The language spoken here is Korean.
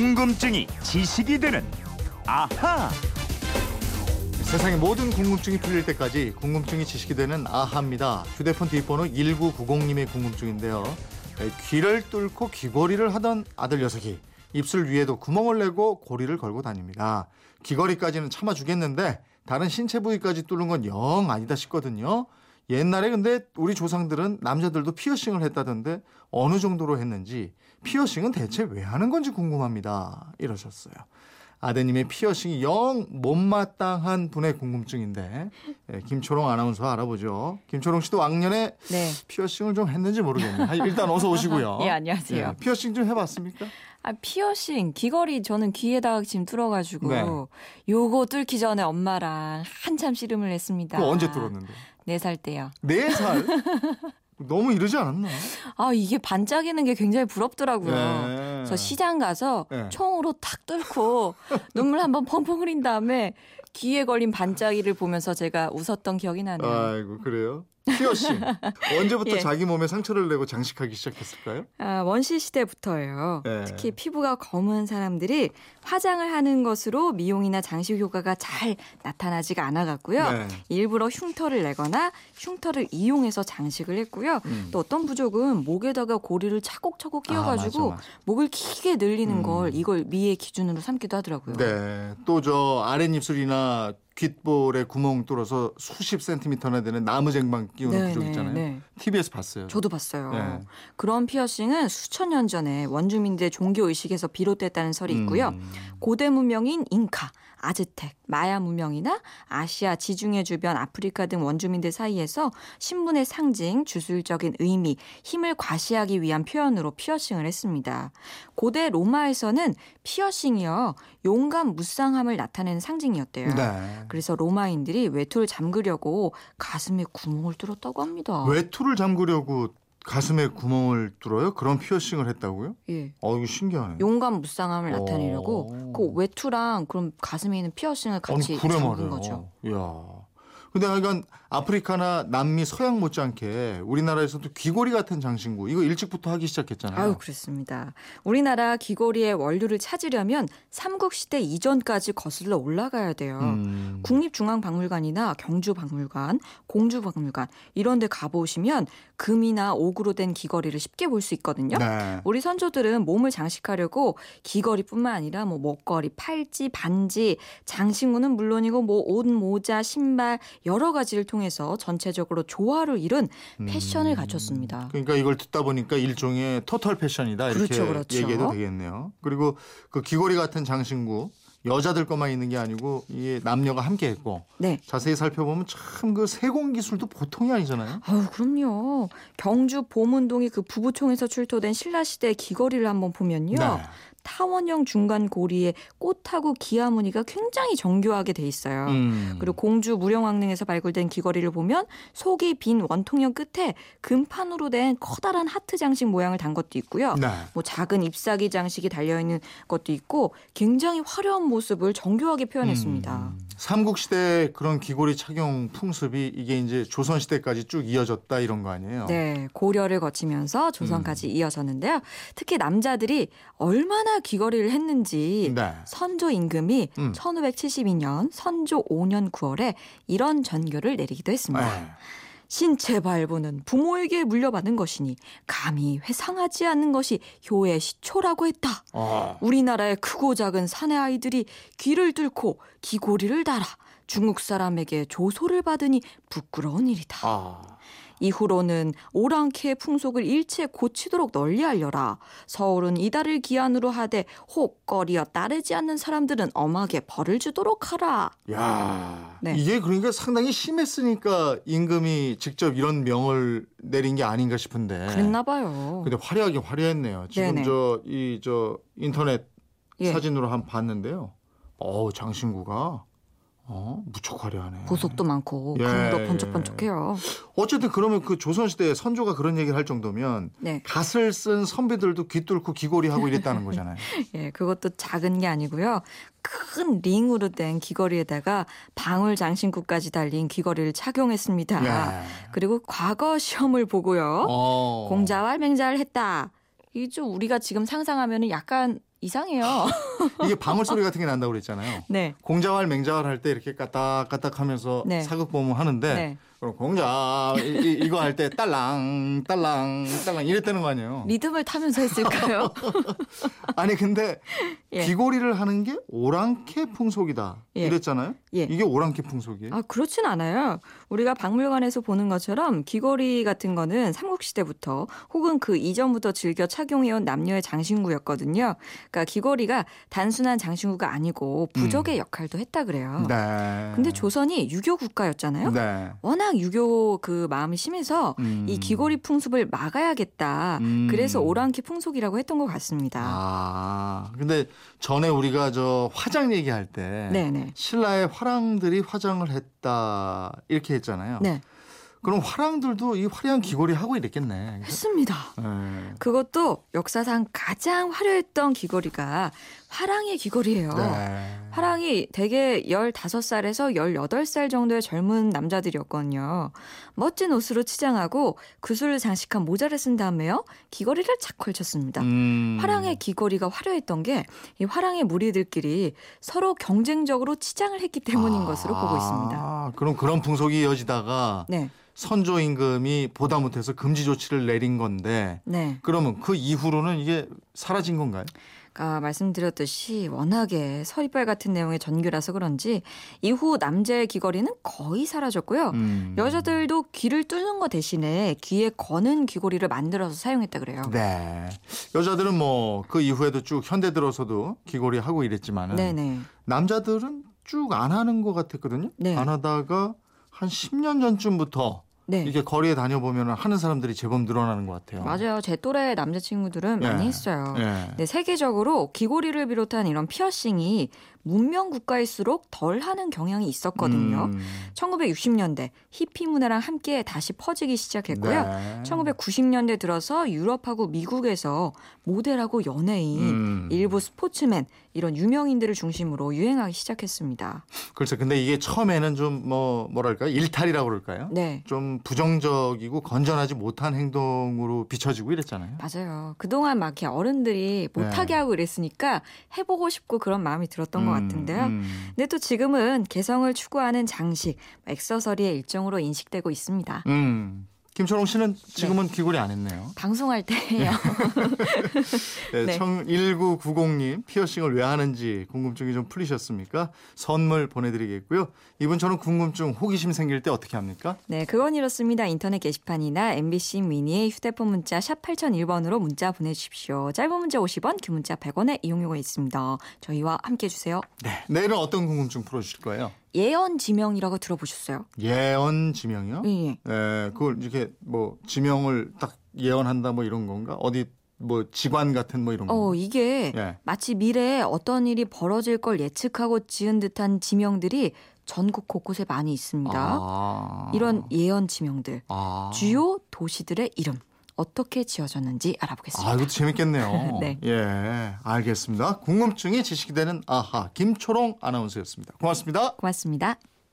궁금증이 지식이 되는 아하. 세상의 모든 궁금증이 풀릴 때까지 궁금증이 지식이 되는 아하입니다. 휴대폰 뒷번호 1990님의 궁금증인데요. 에, 귀를 뚫고 귀걸이를 하던 아들 녀석이 입술 위에도 구멍을 내고 고리를 걸고 다닙니다. 귀걸이까지는 참아주겠는데 다른 신체 부위까지 뚫는 건 영 아니다 싶거든요. 옛날에 근데 우리 조상들은 남자들도 피어싱을 했다던데 어느 정도로 했는지 피어싱은 대체 왜 하는 건지 궁금합니다. 이러셨어요. 아드님의 피어싱이 영 못마땅한 분의 궁금증인데 예, 김초롱 아나운서 알아보죠. 김초롱 씨도 왕년에 네. 피어싱을 좀 했는지 모르겠네요. 아, 일단 어서 오시고요. 예, 안녕하세요. 예, 피어싱 좀 해봤습니까? 아, 피어싱, 귀걸이 저는 귀에다가 지금 뚫어가지고 네. 요거 뚫기 전에 엄마랑 한참 씨름을 했습니다. 언제 뚫었는데? 네 살 때요. 네 살? 너무 이르지 않았나? 아, 이게 반짝이는 게 굉장히 부럽더라고요. 네. 그래서 시장 가서 네. 총으로 탁 뚫고 눈물 한번 펑펑 흘린 다음에 귀에 걸린 반짝이를 보면서 제가 웃었던 기억이 나네요. 아이고 그래요? 피어싱 언제부터 예. 자기 몸에 상처를 내고 장식하기 시작했을까요? 아, 원시 시대부터예요. 네. 특히 피부가 검은 사람들이 화장을 하는 것으로 미용이나 장식 효과가 잘 나타나지가 않아갔고요. 네. 일부러 흉터를 내거나 흉터를 이용해서 장식을 했고요. 음. 또 어떤 부족은 목에다가 고리를 차곡차곡 끼워가지고 아, 맞아, 맞아. 목을 길게 늘리는 음. 걸 이걸 미의 기준으로 삼기도 하더라고요. 네. 또 저 아랫입술이나 귓볼에 구멍 뚫어서 수십 센티미터나 되는 나무 쟁반 끼우는 네, 부족 네, 있잖아요. 네. TV에서 봤어요. 저도 봤어요. 네. 그런 피어싱은 수천 년 전에 원주민들의 종교 의식에서 비롯됐다는 설이 있고요. 음. 고대 문명인 잉카, 아즈텍, 마야 문명이나 아시아, 지중해 주변 아프리카 등 원주민들 사이에서 신분의 상징, 주술적인 의미, 힘을 과시하기 위한 표현으로 피어싱을 했습니다. 고대 로마에서는 피어싱이요 용감 무쌍함을 나타내는 상징이었대요. 네. 그래서 로마인들이 외투를 잠그려고 가슴에 구멍을 뚫었다고 합니다. 외투를 잠그려고 가슴에 구멍을 뚫어요? 그런 피어싱을 했다고요? 예. 어, 이거 신기하네. 용감 무쌍함을 나타내려고 오. 그 외투랑 그럼 가슴에 있는 피어싱을 같이 아니, 그래 잠근 말이에요. 거죠. 이야. 근데 하여간 아프리카나 남미 서양 못지않게 우리나라에서도 귀걸이 같은 장신구 이거 일찍부터 하기 시작했잖아요. 아유, 그렇습니다. 우리나라 귀걸이의 원료를 찾으려면 삼국시대 이전까지 거슬러 올라가야 돼요. 음. 국립중앙박물관이나 경주박물관, 공주박물관 이런 데 가보시면 금이나 옥으로 된 귀걸이를 쉽게 볼 수 있거든요. 네. 우리 선조들은 몸을 장식하려고 귀걸이뿐만 아니라 뭐 목걸이, 팔찌, 반지, 장신구는 물론이고 뭐 옷, 모자, 신발 여러 가지를 통해서 전체적으로 조화를 이룬 패션을 갖췄습니다. 그러니까 이걸 듣다 보니까 일종의 토탈 패션이다 이렇게 그렇죠, 그렇죠. 얘기해도 되겠네요. 그리고 그 귀걸이 같은 장신구 여자들 것만 있는 게 아니고 이게 남녀가 함께 했고 네. 자세히 살펴보면 참 그 세공 기술도 보통이 아니잖아요. 아우 그럼요. 경주 보문동이 그 부부총에서 출토된 신라 시대 귀걸이를 한번 보면요. 네. 타원형 중간 고리에 꽃하고 기아 무늬가 굉장히 정교하게 돼 있어요. 음. 그리고 공주 무령왕릉에서 발굴된 귀걸이를 보면 속이 빈 원통형 끝에 금판으로 된 커다란 하트 장식 모양을 단 것도 있고요. 네. 뭐 작은 잎사귀 장식이 달려 있는 것도 있고 굉장히 화려한 모습을 정교하게 표현했습니다. 음. 삼국시대 그런 귀걸이 착용 풍습이 이게 이제 조선시대까지 쭉 이어졌다 이런 거 아니에요? 네, 고려를 거치면서 음. 조선까지 이어졌는데요. 특히 남자들이 얼마나 귀걸이를 했는지 네. 선조 임금이 음. 1572년 선조 5년 9월에 이런 전교를 내리기도 했습니다. 네. 신체 발부는 부모에게 물려받은 것이니 감히 회상하지 않는 것이 효의 시초라고 했다. 아, 우리나라의 크고 작은 사내 아이들이 귀를 뚫고 귀고리를 달아 중국 사람에게 조소를 받으니 부끄러운 일이다. 아. 이후로는 오랑캐의 풍속을 일체 고치도록 널리 알려라. 서울은 이달을 기한으로 하되 혹거리어 따르지 않는 사람들은 엄하게 벌을 주도록 하라. 야, 네. 이게 그러니까 상당히 심했으니까 임금이 직접 이런 명을 내린 게 아닌가 싶은데. 그랬나 봐요. 근데 화려하게 화려했네요. 지금. 저 이저 인터넷 예. 사진으로 한번 봤는데요. 어우 장신구가 어 무척 화려하네. 보석도 많고 예, 금도 예. 번쩍번쩍해요. 어쨌든 그러면 그 조선시대에 선조가 그런 얘기를 할 정도면 네. 갓을 쓴 선비들도 귀 뚫고 귀걸이 하고 이랬다는 거잖아요. 예, 그것도 작은 게 아니고요. 큰 링으로 된 귀걸이에다가 방울 장신구까지 달린 귀걸이를 착용했습니다. 예. 그리고 과거 시험을 보고요. 어. 공자와 맹자를 했다. 이게 좀 우리가 지금 상상하면 은 약간 이상해요. 이게 방울 소리 같은 게 난다고 그랬잖아요. 네. 공자왈 맹자왈 할 때 이렇게 까딱까딱 하면서 네. 사극 보면 하는데 네. 그럼 공자 이, 이, 거 할 때 딸랑 딸랑 딸랑 이랬다는 거 아니에요. 리듬을 타면서 했을까요? 아니 근데 예. 귀걸이를 하는 게 오랑캐 풍속이다 예. 이랬잖아요. 예. 이게 오랑캐 풍속이에요. 아, 그렇진 않아요. 우리가 박물관에서 보는 것처럼 귀걸이 같은 거는 삼국시대부터 혹은 그 이전부터 즐겨 착용해온 남녀의 장신구였거든요. 그러니까 귀걸이가 단순한 장신구가 아니고 부적의 역할도 했다 그래요. 음. 네. 근데 조선이 유교 국가였잖아요. 네. 워낙 유교 그 마음이 심해서 음. 이 귀걸이 풍습을 막아야겠다. 음. 그래서 오랑캐 풍속이라고 했던 것 같습니다. 아 근데 전에 우리가 저 화장 얘기할 때 네네. 신라의 화랑들이 화장을 했다 이렇게 했잖아요. 네. 그럼 화랑들도 이 화려한 귀걸이 하고 이랬겠네. 했습니다. 네. 그것도 역사상 가장 화려했던 귀걸이가 화랑의 귀걸이에요. 네. 화랑이 대개 15살에서 18살 정도의 젊은 남자들이었거든요. 멋진 옷으로 치장하고 구슬을 장식한 모자를 쓴 다음에요. 귀걸이를 착 걸쳤습니다. 음. 화랑의 귀걸이가 화려했던 게 이 화랑의 무리들끼리 서로 경쟁적으로 치장을 했기 때문인 것으로 보고 있습니다. 아, 그럼 그런 풍속이 이어지다가 네. 선조 임금이 보다 못해서 금지 조치를 내린 건데 네. 그러면 그 이후로는 이게 사라진 건가요? 아까 말씀드렸듯이 워낙에 서리빨 같은 내용의 전규라서 그런지 이후 남자의 귀걸이는 거의 사라졌고요. 음. 여자들도 귀를 뚫는 거 대신에 귀에 거는 귀걸이를 만들어서 사용했다 그래요. 네. 여자들은 뭐 그 이후에도 쭉 현대 들어서도 귀걸이 하고 이랬지만은 네네. 남자들은 쭉 안 하는 것 같았거든요. 네. 안 하다가 한 10년 전쯤부터 네. 이게 거리에 다녀보면 하는 사람들이 제법 늘어나는 것 같아요. 맞아요. 제 또래 남자친구들은 많이 예. 했어요. 예. 네, 세계적으로 귀걸이를 비롯한 이런 피어싱이 문명 국가일수록 덜 하는 경향이 있었거든요. 음. 1960년대 히피 문화랑 함께 다시 퍼지기 시작했고요. 네. 1990년대 들어서 유럽하고 미국에서 모델하고 연예인, 음. 일부 스포츠맨 이런 유명인들을 중심으로 유행하기 시작했습니다. 그렇죠. 근데 이게 처음에는 좀 뭐 뭐랄까 일탈이라고 그럴까요? 네. 좀 부정적이고 건전하지 못한 행동으로 비춰지고 이랬잖아요. 맞아요. 그동안 막 이렇게 어른들이 못하게 네. 하고 이랬으니까 해보고 싶고 그런 마음이 들었던 것 음, 같은데요. 음. 근데 또 지금은 개성을 추구하는 장식, 액세서리의 일종으로 인식되고 있습니다. 음. 김철웅 씨는 지금은 귀걸이 안 했네요. 방송할 때예요. 네, 네. 청 1990님 피어싱을 왜 하는지 궁금증이 좀 풀리셨습니까? 선물 보내드리겠고요. 이분 저는 궁금증, 호기심 생길 때 어떻게 합니까? 네, 그건 이렇습니다. 인터넷 게시판이나 MBC 미니의 휴대폰 문자 샵 8001번으로 문자 보내주십시오. 짧은 문자 50원, 긴 문자 100원의 이용료가 있습니다. 저희와 함께 해 주세요. 네. 내일은 어떤 궁금증 풀어주실 거예요? 예언 지명이라고 들어보셨어요? 예언 지명이요? 예, 예. 예, 그걸 이렇게 뭐 지명을 딱 예언한다 뭐 이런 건가? 어디 뭐 직관 같은 뭐 이런 거. 어, 이게 예. 마치 미래에 어떤 일이 벌어질 걸 예측하고 지은 듯한 지명들이 전국 곳곳에 많이 있습니다. 아. 이런 예언 지명들. 아. 주요 도시들의 이름 어떻게 지어졌는지 알아보겠습니다. 아, 이것도 재밌겠네요. 네. 예, 알겠습니다. 궁금증이 지식이 되는 아하 김초롱 아나운서였습니다. 고맙습니다. 고맙습니다.